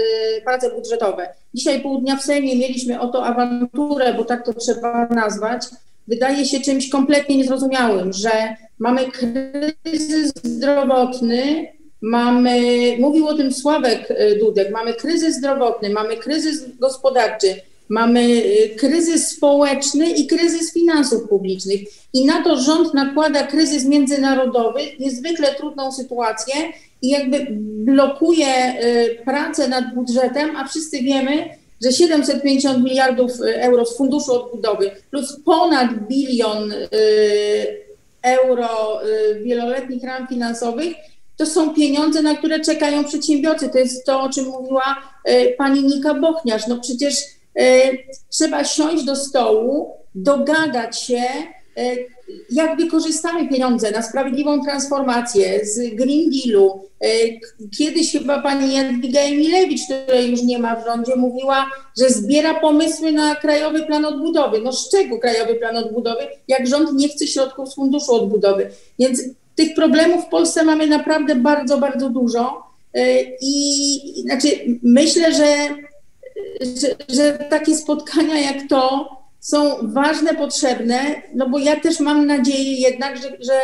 S4: prace budżetowe. Dzisiaj pół dnia w Sejmie mieliśmy o to awanturę, bo tak to trzeba nazwać. Wydaje się czymś kompletnie niezrozumiałym, że mamy kryzys zdrowotny, mamy, mówił o tym Sławek e, Dudek, mamy kryzys zdrowotny, mamy kryzys gospodarczy, mamy e, kryzys społeczny i kryzys finansów publicznych. I na to rząd nakłada kryzys międzynarodowy, niezwykle trudną sytuację i jakby blokuje e, pracę nad budżetem, a wszyscy wiemy, że 750 miliardów euro z Funduszu Odbudowy plus ponad bilion euro wieloletnich ram finansowych to są pieniądze, na które czekają przedsiębiorcy. To jest to, o czym mówiła pani Nika Bochniarz. No przecież trzeba siąść do stołu, dogadać się, e, jak wykorzystamy pieniądze na sprawiedliwą transformację z Green Dealu. Kiedyś chyba pani Jadwiga Emilewicz, której już nie ma w rządzie, mówiła, że zbiera pomysły na Krajowy Plan Odbudowy. No z czego Krajowy Plan Odbudowy, jak rząd nie chce środków z Funduszu Odbudowy? Więc tych problemów w Polsce mamy naprawdę bardzo, bardzo dużo. E, I znaczy, myślę, że, że, że takie spotkania jak to są ważne, potrzebne, no bo ja też mam nadzieję jednak, że, że,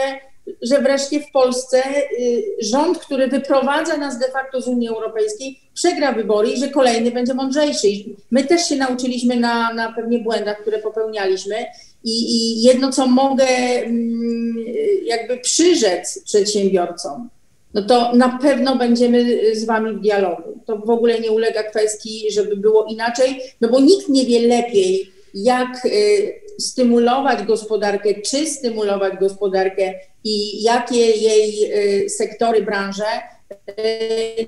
S4: że wreszcie w Polsce y, rząd, który wyprowadza nas de facto z Unii Europejskiej, przegra wybory i że kolejny będzie mądrzejszy. My też się nauczyliśmy na, na pewnie błędach, które popełnialiśmy i, I, jedno, co mogę mm, jakby przyrzec przedsiębiorcom, no to na pewno będziemy z Wami w dialogu. To w ogóle nie ulega kwestii, żeby było inaczej, no bo nikt nie wie lepiej, jak y, stymulować gospodarkę, czy stymulować gospodarkę i jakie jej y, sektory, branże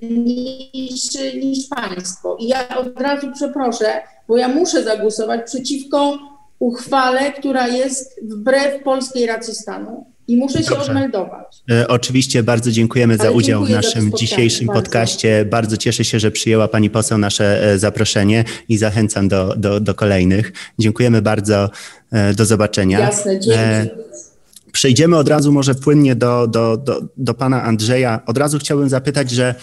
S4: niż, niż państwo. I ja od razu przeproszę, bo ja muszę zagłosować przeciwko uchwale, która jest wbrew polskiej racji stanu. I muszę się Dobrze. odmeldować.
S1: E, oczywiście bardzo dziękujemy Ale za udział dziękuję w naszym dzisiejszym bardzo. podcaście. Bardzo cieszę się, że przyjęła Pani poseł nasze e, zaproszenie i zachęcam do, do, do kolejnych. Dziękujemy bardzo. E, do zobaczenia.
S4: Jasne, dzięki.
S1: Przejdziemy od razu może płynnie do, do, do, do Pana Andrzeja. Od razu chciałbym zapytać, że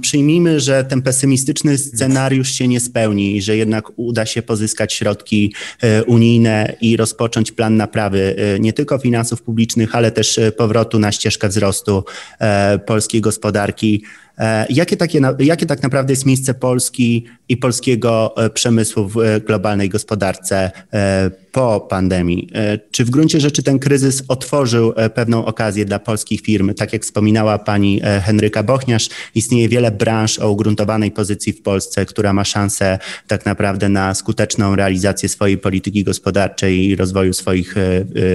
S1: przyjmijmy, że ten pesymistyczny scenariusz się nie spełni i że jednak uda się pozyskać środki e, unijne i rozpocząć plan naprawy e, nie tylko finansów publicznych, ale też e, powrotu na ścieżkę wzrostu polskiej gospodarki. E, jakie, takie, jakie tak naprawdę jest miejsce Polski i polskiego e, przemysłu w e, globalnej gospodarce po pandemii? Czy w gruncie rzeczy ten kryzys otworzył pewną okazję dla polskich firm? Tak jak wspominała pani Henryka Bochniarz, istnieje wiele branż o ugruntowanej pozycji w Polsce, która ma szansę tak naprawdę na skuteczną realizację swojej polityki gospodarczej i rozwoju swoich,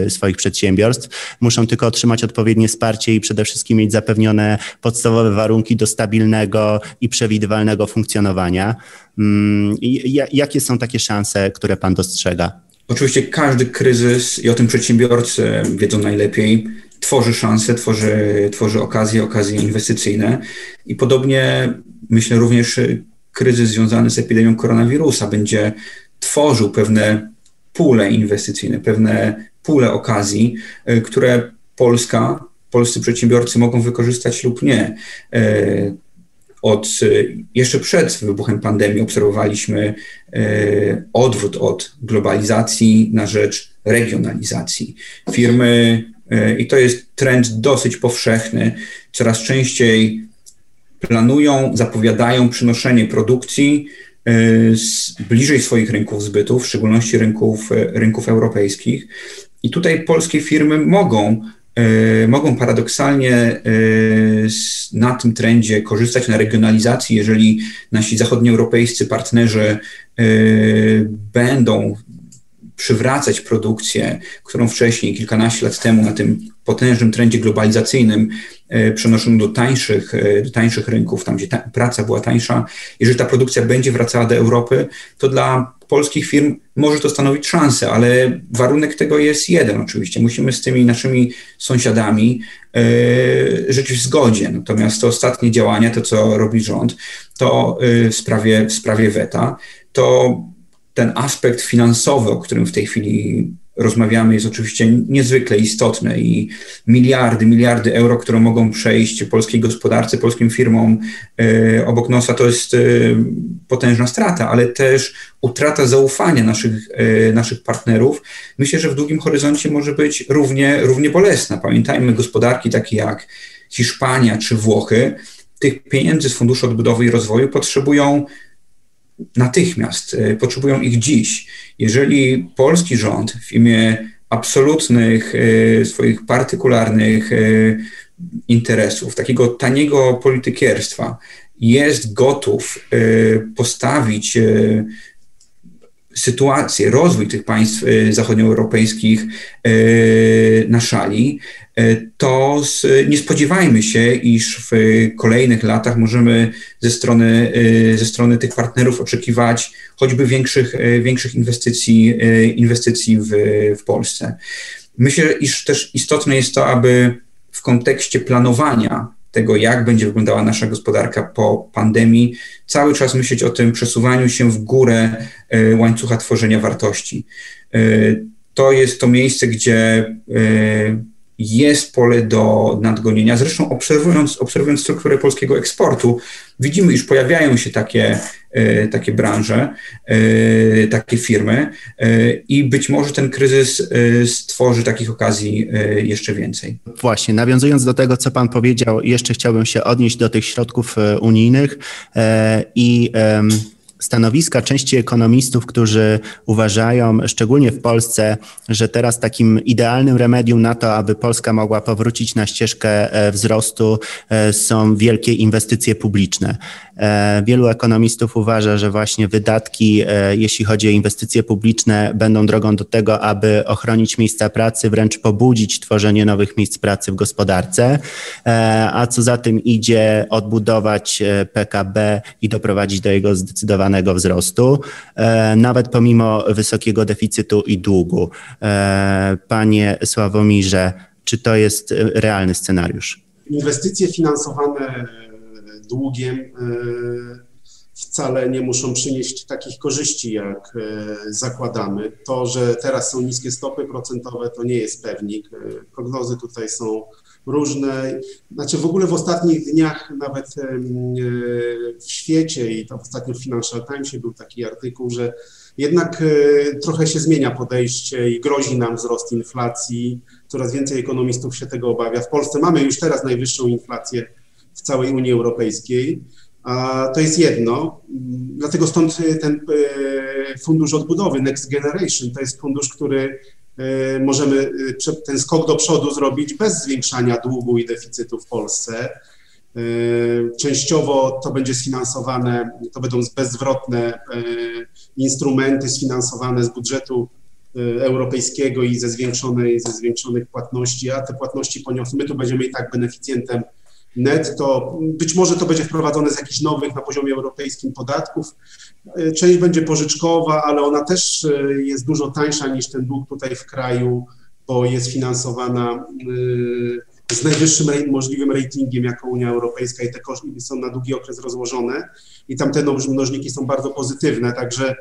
S1: swoich przedsiębiorstw. Muszą tylko otrzymać odpowiednie wsparcie i przede wszystkim mieć zapewnione podstawowe warunki do stabilnego i przewidywalnego funkcjonowania. Mm, jakie są takie szanse, które Pan dostrzega?
S3: Oczywiście każdy kryzys, i o tym przedsiębiorcy wiedzą najlepiej, tworzy szanse, tworzy, tworzy okazje, okazje inwestycyjne. I podobnie myślę również kryzys związany z epidemią koronawirusa będzie tworzył pewne pule inwestycyjne, pewne pule okazji, y, które Polska polscy przedsiębiorcy mogą wykorzystać lub nie. E, od, e, jeszcze przed wybuchem pandemii obserwowaliśmy e, odwrót od globalizacji na rzecz regionalizacji. Firmy, i to jest trend dosyć powszechny, coraz częściej planują, zapowiadają przynoszenie produkcji z bliżej swoich rynków zbytu, w szczególności rynków, rynków europejskich. I tutaj polskie firmy mogą mogą paradoksalnie e, na tym trendzie korzystać na regionalizacji, jeżeli nasi zachodnioeuropejscy partnerzy e, będą przywracać produkcję, którą wcześniej, kilkanaście lat temu, na tym potężnym trendzie globalizacyjnym przenoszono do tańszych, do tańszych rynków, tam gdzie ta, praca była tańsza. Jeżeli ta produkcja będzie wracała do Europy, to dla polskich firm może to stanowić szansę, ale warunek tego jest jeden oczywiście. Musimy z tymi naszymi sąsiadami yy, żyć w zgodzie. Natomiast to ostatnie działania, to co robi rząd, to yy, w, sprawie, w sprawie weta, to ten aspekt finansowy, o którym w tej chwili rozmawiamy, jest oczywiście niezwykle istotne i miliardy, miliardy euro, które mogą przejść polskiej gospodarce, polskim firmom e, obok nosa, to jest e, potężna strata, ale też utrata zaufania naszych, e, naszych partnerów, myślę, że w długim horyzoncie może być równie, równie bolesna. Pamiętajmy, gospodarki takie jak Hiszpania czy Włochy, tych pieniędzy z Funduszu Odbudowy i Rozwoju potrzebują natychmiast, e, potrzebują ich dziś. Jeżeli polski rząd w imię absolutnych e, swoich partykularnych e, interesów, takiego taniego politykierstwa, jest gotów postawić sytuację, rozwój tych państw zachodnioeuropejskich na szali, E, to nie spodziewajmy się, iż w kolejnych latach możemy ze strony, ze strony tych partnerów oczekiwać choćby większych, większych inwestycji, inwestycji w, w Polsce. Myślę, iż też istotne jest to, aby w kontekście planowania tego, jak będzie wyglądała nasza gospodarka po pandemii, cały czas myśleć o tym przesuwaniu się w górę łańcucha tworzenia wartości. To jest to miejsce, gdzie jest pole do nadgonienia. Zresztą obserwując, obserwując strukturę polskiego eksportu, widzimy, iż pojawiają się takie, e, takie branże, e, takie firmy e, i być może ten kryzys stworzy takich okazji jeszcze więcej.
S1: Właśnie, nawiązując do tego, co Pan powiedział, jeszcze chciałbym się odnieść do tych środków unijnych i stanowiska części ekonomistów, którzy uważają, szczególnie w Polsce, że teraz takim idealnym remedium na to, aby Polska mogła powrócić na ścieżkę e, wzrostu, e, są wielkie inwestycje publiczne. E, wielu ekonomistów uważa, że właśnie wydatki, jeśli chodzi o inwestycje publiczne, będą drogą do tego, aby ochronić miejsca pracy, wręcz pobudzić tworzenie nowych miejsc pracy w gospodarce, a co za tym idzie, odbudować PKB i doprowadzić do jego zdecydowanego wzrostu, e, nawet pomimo wysokiego deficytu i długu. E, panie Sławomirze, czy to jest realny scenariusz?
S5: Inwestycje finansowane długiem e, wcale nie muszą przynieść takich korzyści, jak zakładamy. To, że teraz są niskie stopy procentowe, to nie jest pewnik. Prognozy tutaj są różne. Znaczy w ogóle w ostatnich dniach nawet e, w świecie i to ostatnio w Financial Timesie był taki artykuł, że jednak e, trochę się zmienia podejście i grozi nam wzrost inflacji. Coraz więcej ekonomistów się tego obawia. W Polsce mamy już teraz najwyższą inflację całej Unii Europejskiej. A to jest jedno, dlatego stąd ten e, fundusz odbudowy Next Generation to jest fundusz, który Y, możemy ten skok do przodu zrobić bez zwiększania długu i deficytu w Polsce. Częściowo to będzie sfinansowane, to będą bezzwrotne instrumenty sfinansowane z budżetu europejskiego i ze, zwiększonej, ze zwiększonych płatności, a te płatności poniosą. My tu będziemy i tak beneficjentem netto. Być może to będzie wprowadzone z jakichś nowych na poziomie europejskim podatków. Część będzie pożyczkowa, ale ona też e, jest dużo tańsza niż ten dług tutaj w kraju, bo jest finansowana e, z najwyższym możliwym ratingiem jako Unia Europejska i te koszty są na długi okres rozłożone i tam te mnożniki są bardzo pozytywne, także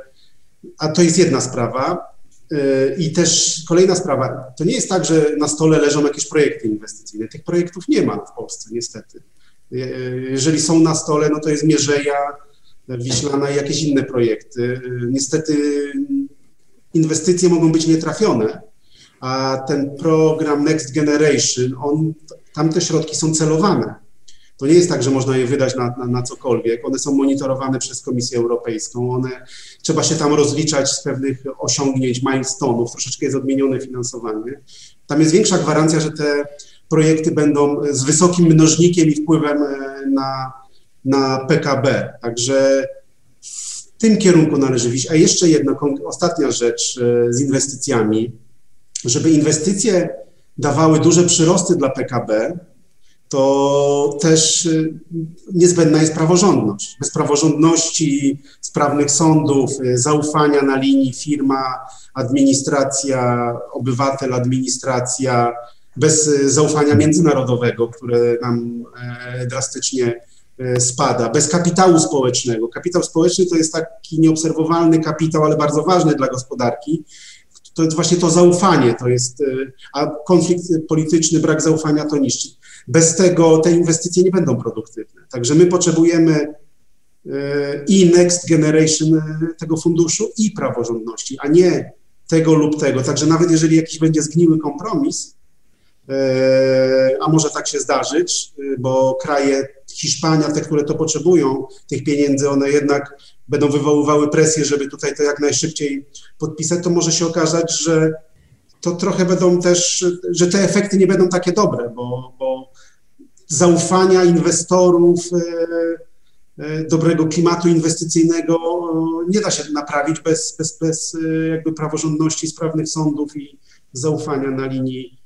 S5: a to jest jedna sprawa. E, I też kolejna sprawa, to nie jest tak, że na stole leżą jakieś projekty inwestycyjne. Tych projektów nie ma w Polsce, niestety. E, jeżeli są na stole, no to jest Mierzeja, Wiślana i jakieś inne projekty. E, niestety inwestycje mogą być nietrafione, a ten program Next Generation, on, tam te środki są celowane. To nie jest tak, że można je wydać na, na, na, cokolwiek. One są monitorowane przez Komisję Europejską. One, trzeba się tam rozliczać z pewnych osiągnięć, milestone'ów. Troszeczkę jest odmienione finansowanie. Tam jest większa gwarancja, że te projekty będą z wysokim mnożnikiem i wpływem e, na, na PKB. Także w tym kierunku należy iść. A jeszcze jedna, ostatnia rzecz e, z inwestycjami. Żeby inwestycje dawały duże przyrosty dla PKB, to też y, niezbędna jest praworządność. Bez praworządności, sprawnych sądów, y, zaufania na linii firma, administracja, obywatel, administracja, bez y, zaufania międzynarodowego, które nam e, drastycznie e, spada, bez kapitału społecznego. Kapitał społeczny to jest taki nieobserwowalny kapitał, ale bardzo ważny dla gospodarki, to jest właśnie to zaufanie, to jest, a konflikt polityczny, brak zaufania to niszczy. Bez tego te inwestycje nie będą produktywne. Także my potrzebujemy i next generation tego funduszu i praworządności, a nie tego lub tego. Także nawet jeżeli jakiś będzie zgniły kompromis, e, a może tak się zdarzyć, e, bo kraje Hiszpania, te, które to potrzebują, tych pieniędzy, one jednak będą wywoływały presję, żeby tutaj to jak najszybciej podpisać, to może się okazać, że to trochę będą też, że te efekty nie będą takie dobre, bo, bo zaufania inwestorów, e, E, dobrego klimatu inwestycyjnego e, nie da się naprawić bez, bez, bez jakby praworządności, sprawnych sądów i zaufania na linii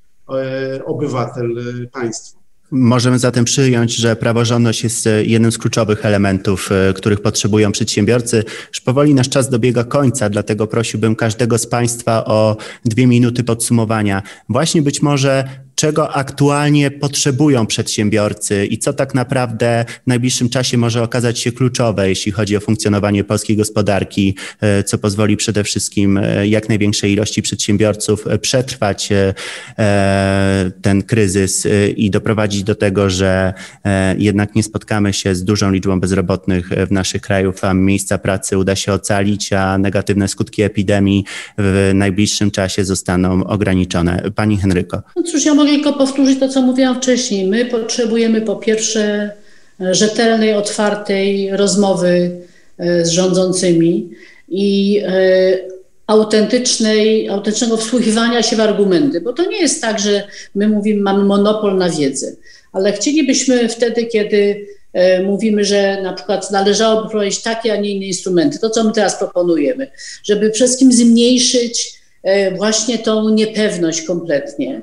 S5: obywatel-państwo.
S1: Możemy zatem przyjąć, że praworządność jest jednym z kluczowych elementów, których potrzebują przedsiębiorcy. Już powoli nasz czas dobiega końca, dlatego prosiłbym każdego z Państwa o dwie minuty podsumowania. Właśnie być może czego aktualnie potrzebują przedsiębiorcy i co tak naprawdę w najbliższym czasie może okazać się kluczowe, jeśli chodzi o funkcjonowanie polskiej gospodarki, e, co pozwoli przede wszystkim e, jak największej ilości przedsiębiorców e, przetrwać ten kryzys i doprowadzić do tego, że jednak nie spotkamy się z dużą liczbą bezrobotnych w naszych krajach, a miejsca pracy uda się ocalić, a negatywne skutki epidemii w najbliższym czasie zostaną ograniczone. Pani Henryko.
S2: No cóż, ja tylko powtórzyć to, co mówiłam wcześniej. My potrzebujemy po pierwsze rzetelnej, otwartej rozmowy e, z rządzącymi i e, autentycznej, autentycznego wsłuchiwania się w argumenty, bo to nie jest tak, że my mówimy, mamy monopol na wiedzę, ale chcielibyśmy wtedy, kiedy e, mówimy, że na przykład należałoby prowadzić takie, a nie inne instrumenty, to co my teraz proponujemy, żeby wszystkim zmniejszyć właśnie tą niepewność kompletnie, E,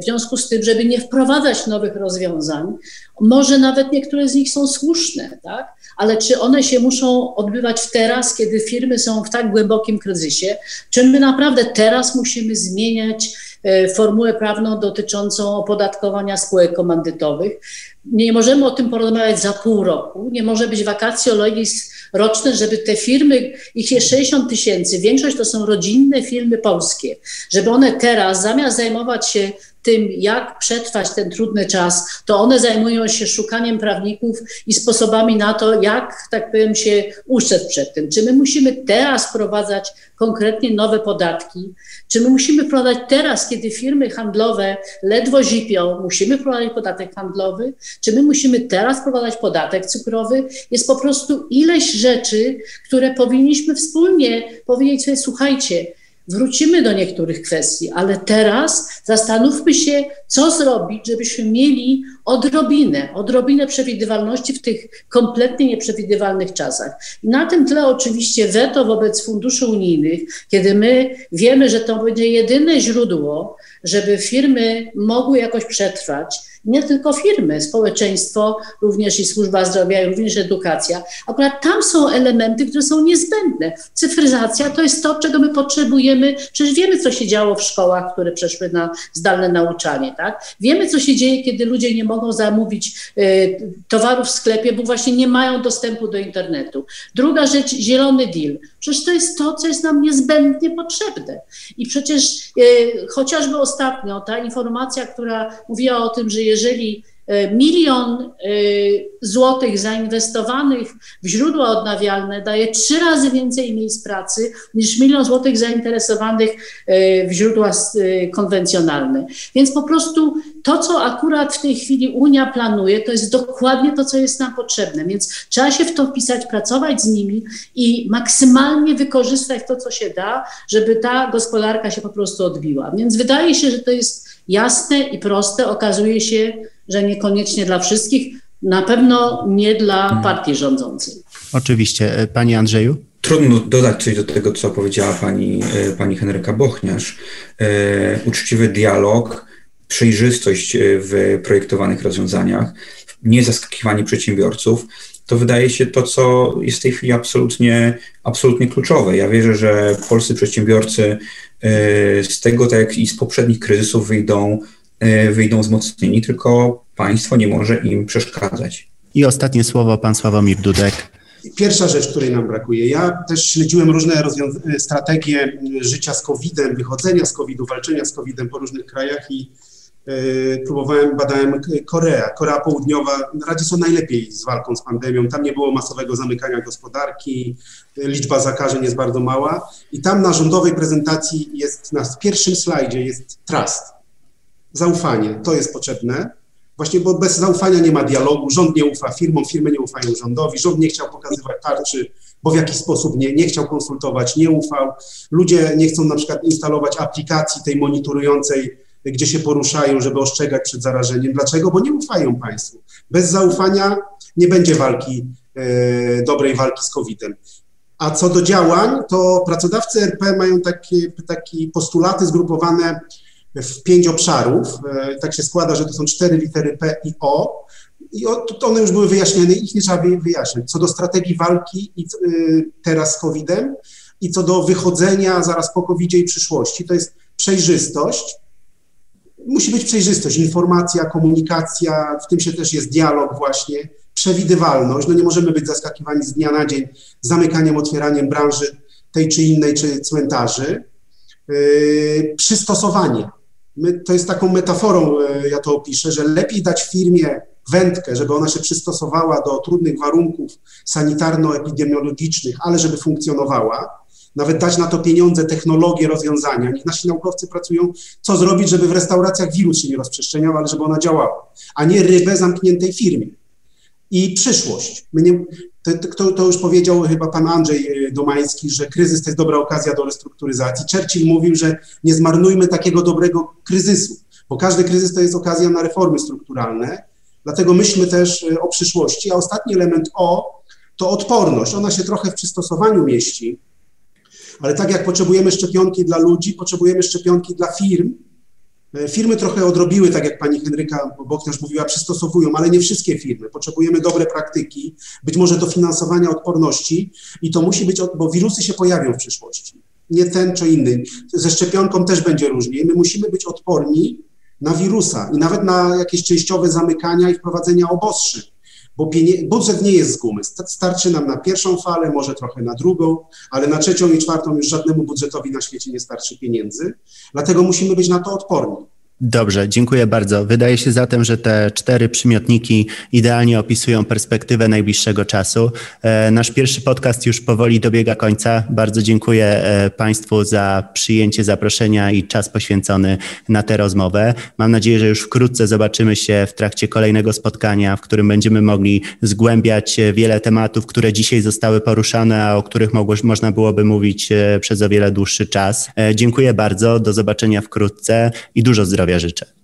S2: w związku z tym, żeby nie wprowadzać nowych rozwiązań, może nawet niektóre z nich są słuszne, tak? ale czy one się muszą odbywać teraz, kiedy firmy są w tak głębokim kryzysie? Czy my naprawdę teraz musimy zmieniać e, formułę prawną dotyczącą opodatkowania spółek komandytowych? Nie możemy o tym porozmawiać za pół roku, nie może być vacatio legis roczne, żeby te firmy, ich jest 60 tysięcy, większość to są rodzinne firmy polskie, żeby one teraz zamiast zajmować się tym, jak przetrwać ten trudny czas, to one zajmują się szukaniem prawników i sposobami na to, jak, tak powiem, się ustrzec przed tym. Czy my musimy teraz wprowadzać konkretnie nowe podatki? Czy my musimy wprowadzać teraz, kiedy firmy handlowe ledwo zipią, musimy wprowadzić podatek handlowy? Czy my musimy teraz wprowadzać podatek cukrowy? Jest po prostu ileś rzeczy, które powinniśmy wspólnie powiedzieć sobie, słuchajcie, Wrócimy do niektórych kwestii, ale teraz zastanówmy się, co zrobić, żebyśmy mieli odrobinę, odrobinę przewidywalności w tych kompletnie nieprzewidywalnych czasach. I na tym tle oczywiście weto wobec funduszy unijnych, kiedy my wiemy, że to będzie jedyne źródło, żeby firmy mogły jakoś przetrwać, nie tylko firmy, społeczeństwo, również i służba zdrowia, również edukacja. Akurat tam są elementy, które są niezbędne. Cyfryzacja to jest to, czego my potrzebujemy. Przecież wiemy, co się działo w szkołach, które przeszły na zdalne nauczanie. Tak? Wiemy, co się dzieje, kiedy ludzie nie mogą zamówić y, towarów w sklepie, bo właśnie nie mają dostępu do internetu. Druga rzecz, zielony deal. Przecież to jest to, co jest nam niezbędnie potrzebne. I przecież y, chociażby ostatnio ta informacja, która mówiła o tym, że jeżeli E, milion e, złotych zainwestowanych w źródła odnawialne daje trzy razy więcej miejsc pracy niż milion złotych zainteresowanych e, w źródła konwencjonalne. Więc po prostu to, co akurat w tej chwili Unia planuje, to jest dokładnie to, co jest nam potrzebne. Więc trzeba się w to wpisać, pracować z nimi i maksymalnie wykorzystać to, co się da, żeby ta gospodarka się po prostu odbiła. Więc wydaje się, że to jest jasne i proste. Okazuje się, że niekoniecznie dla wszystkich, na pewno nie dla mhm. partii rządzącej.
S1: Oczywiście. E, Panie Andrzeju?
S3: Trudno dodać coś do tego, co powiedziała pani, e, pani Henryka Bochniarz. E, uczciwy dialog, przejrzystość w projektowanych rozwiązaniach, nie zaskakiwanie przedsiębiorców, to wydaje się to, co jest w tej chwili absolutnie, absolutnie kluczowe. Ja wierzę, że polscy przedsiębiorcy z tego, tak jak i z poprzednich kryzysów, wyjdą E, wyjdą wzmocnieni, tylko państwo nie może im przeszkadzać.
S1: I ostatnie słowo, pan Sławomir Dudek.
S5: Pierwsza rzecz, której nam brakuje. Ja też śledziłem różne strategie życia z COVID-em, wychodzenia z COVID-u, walczenia z COVID-em po różnych krajach i e, próbowałem, badałem Korea. Korea Południowa radzi sobie najlepiej z walką z pandemią. Tam nie było masowego zamykania gospodarki, liczba zakażeń jest bardzo mała i tam na rządowej prezentacji jest, na pierwszym slajdzie jest trust, zaufanie. To jest potrzebne Właśnie, bo bez zaufania nie ma dialogu, rząd nie ufa firmom, firmy nie ufają rządowi, rząd nie chciał pokazywać tarczy, bo w jakiś sposób nie, nie chciał konsultować, nie ufał. Ludzie nie chcą na przykład instalować aplikacji tej monitorującej, gdzie się poruszają, żeby ostrzegać przed zarażeniem. Dlaczego? Bo nie ufają państwu. Bez zaufania nie będzie walki, e, dobrej walki z COVID-em. A co do działań, to pracodawcy RP mają takie, takie postulaty zgrupowane w pięć obszarów. E, tak się składa, że to są cztery litery P i O. I one już były wyjaśnione, ich nie trzeba wyjaśniać. Co do strategii walki i y, teraz z COVID-em i co do wychodzenia zaraz po COVID i przyszłości, to jest przejrzystość. Musi być przejrzystość, informacja, komunikacja, w tym się też jest dialog właśnie, przewidywalność. No nie możemy być zaskakiwani z dnia na dzień zamykaniem, otwieraniem branży tej czy innej, czy cmentarzy. Yy, przystosowanie my, to jest taką metaforą, e, ja to opiszę, że lepiej dać firmie wędkę, żeby ona się przystosowała do trudnych warunków sanitarno-epidemiologicznych, ale żeby funkcjonowała, nawet dać na to pieniądze, technologie, rozwiązania. Niech nasi naukowcy pracują, co zrobić, żeby w restauracjach wirus się nie rozprzestrzeniał, ale żeby ona działała, a nie rybę zamkniętej firmie i przyszłość. Nie, to, to, już powiedział chyba pan Andrzej e, Domański, że kryzys to jest dobra okazja do restrukturyzacji. Churchill mówił, że nie zmarnujmy takiego dobrego kryzysu, bo każdy kryzys to jest okazja na reformy strukturalne. Dlatego myślmy też e, o przyszłości. A ostatni element O to odporność. Ona się trochę w przystosowaniu mieści, ale tak jak potrzebujemy szczepionki dla ludzi, potrzebujemy szczepionki dla firm, E, firmy trochę odrobiły, tak jak pani Henryka Bokniarz mówiła, przystosowują, ale nie wszystkie firmy. Potrzebujemy dobre praktyki, być może dofinansowania odporności i to musi być, bo wirusy się pojawią w przyszłości. Nie ten czy inny. Ze szczepionką też będzie różnie. My musimy być odporni na wirusa i nawet na jakieś częściowe zamykania i wprowadzenia obostrzeń bo budżet nie jest z gumy. Starczy nam na pierwszą falę, może trochę na drugą, ale na trzecią i czwartą już żadnemu budżetowi na świecie nie starczy pieniędzy. Dlatego musimy być na to odporni.
S1: Dobrze, dziękuję bardzo. Wydaje się zatem, że te cztery przymiotniki idealnie opisują perspektywę najbliższego czasu. E, nasz pierwszy podcast już powoli dobiega końca. Bardzo dziękuję e, Państwu za przyjęcie zaproszenia i czas poświęcony na tę rozmowę. Mam nadzieję, że już wkrótce zobaczymy się w trakcie kolejnego spotkania, w którym będziemy mogli zgłębiać wiele tematów, które dzisiaj zostały poruszane, a o których mogło, można byłoby mówić e, przez o wiele dłuższy czas. Dziękuję bardzo, do zobaczenia wkrótce i dużo zdrowia życzę.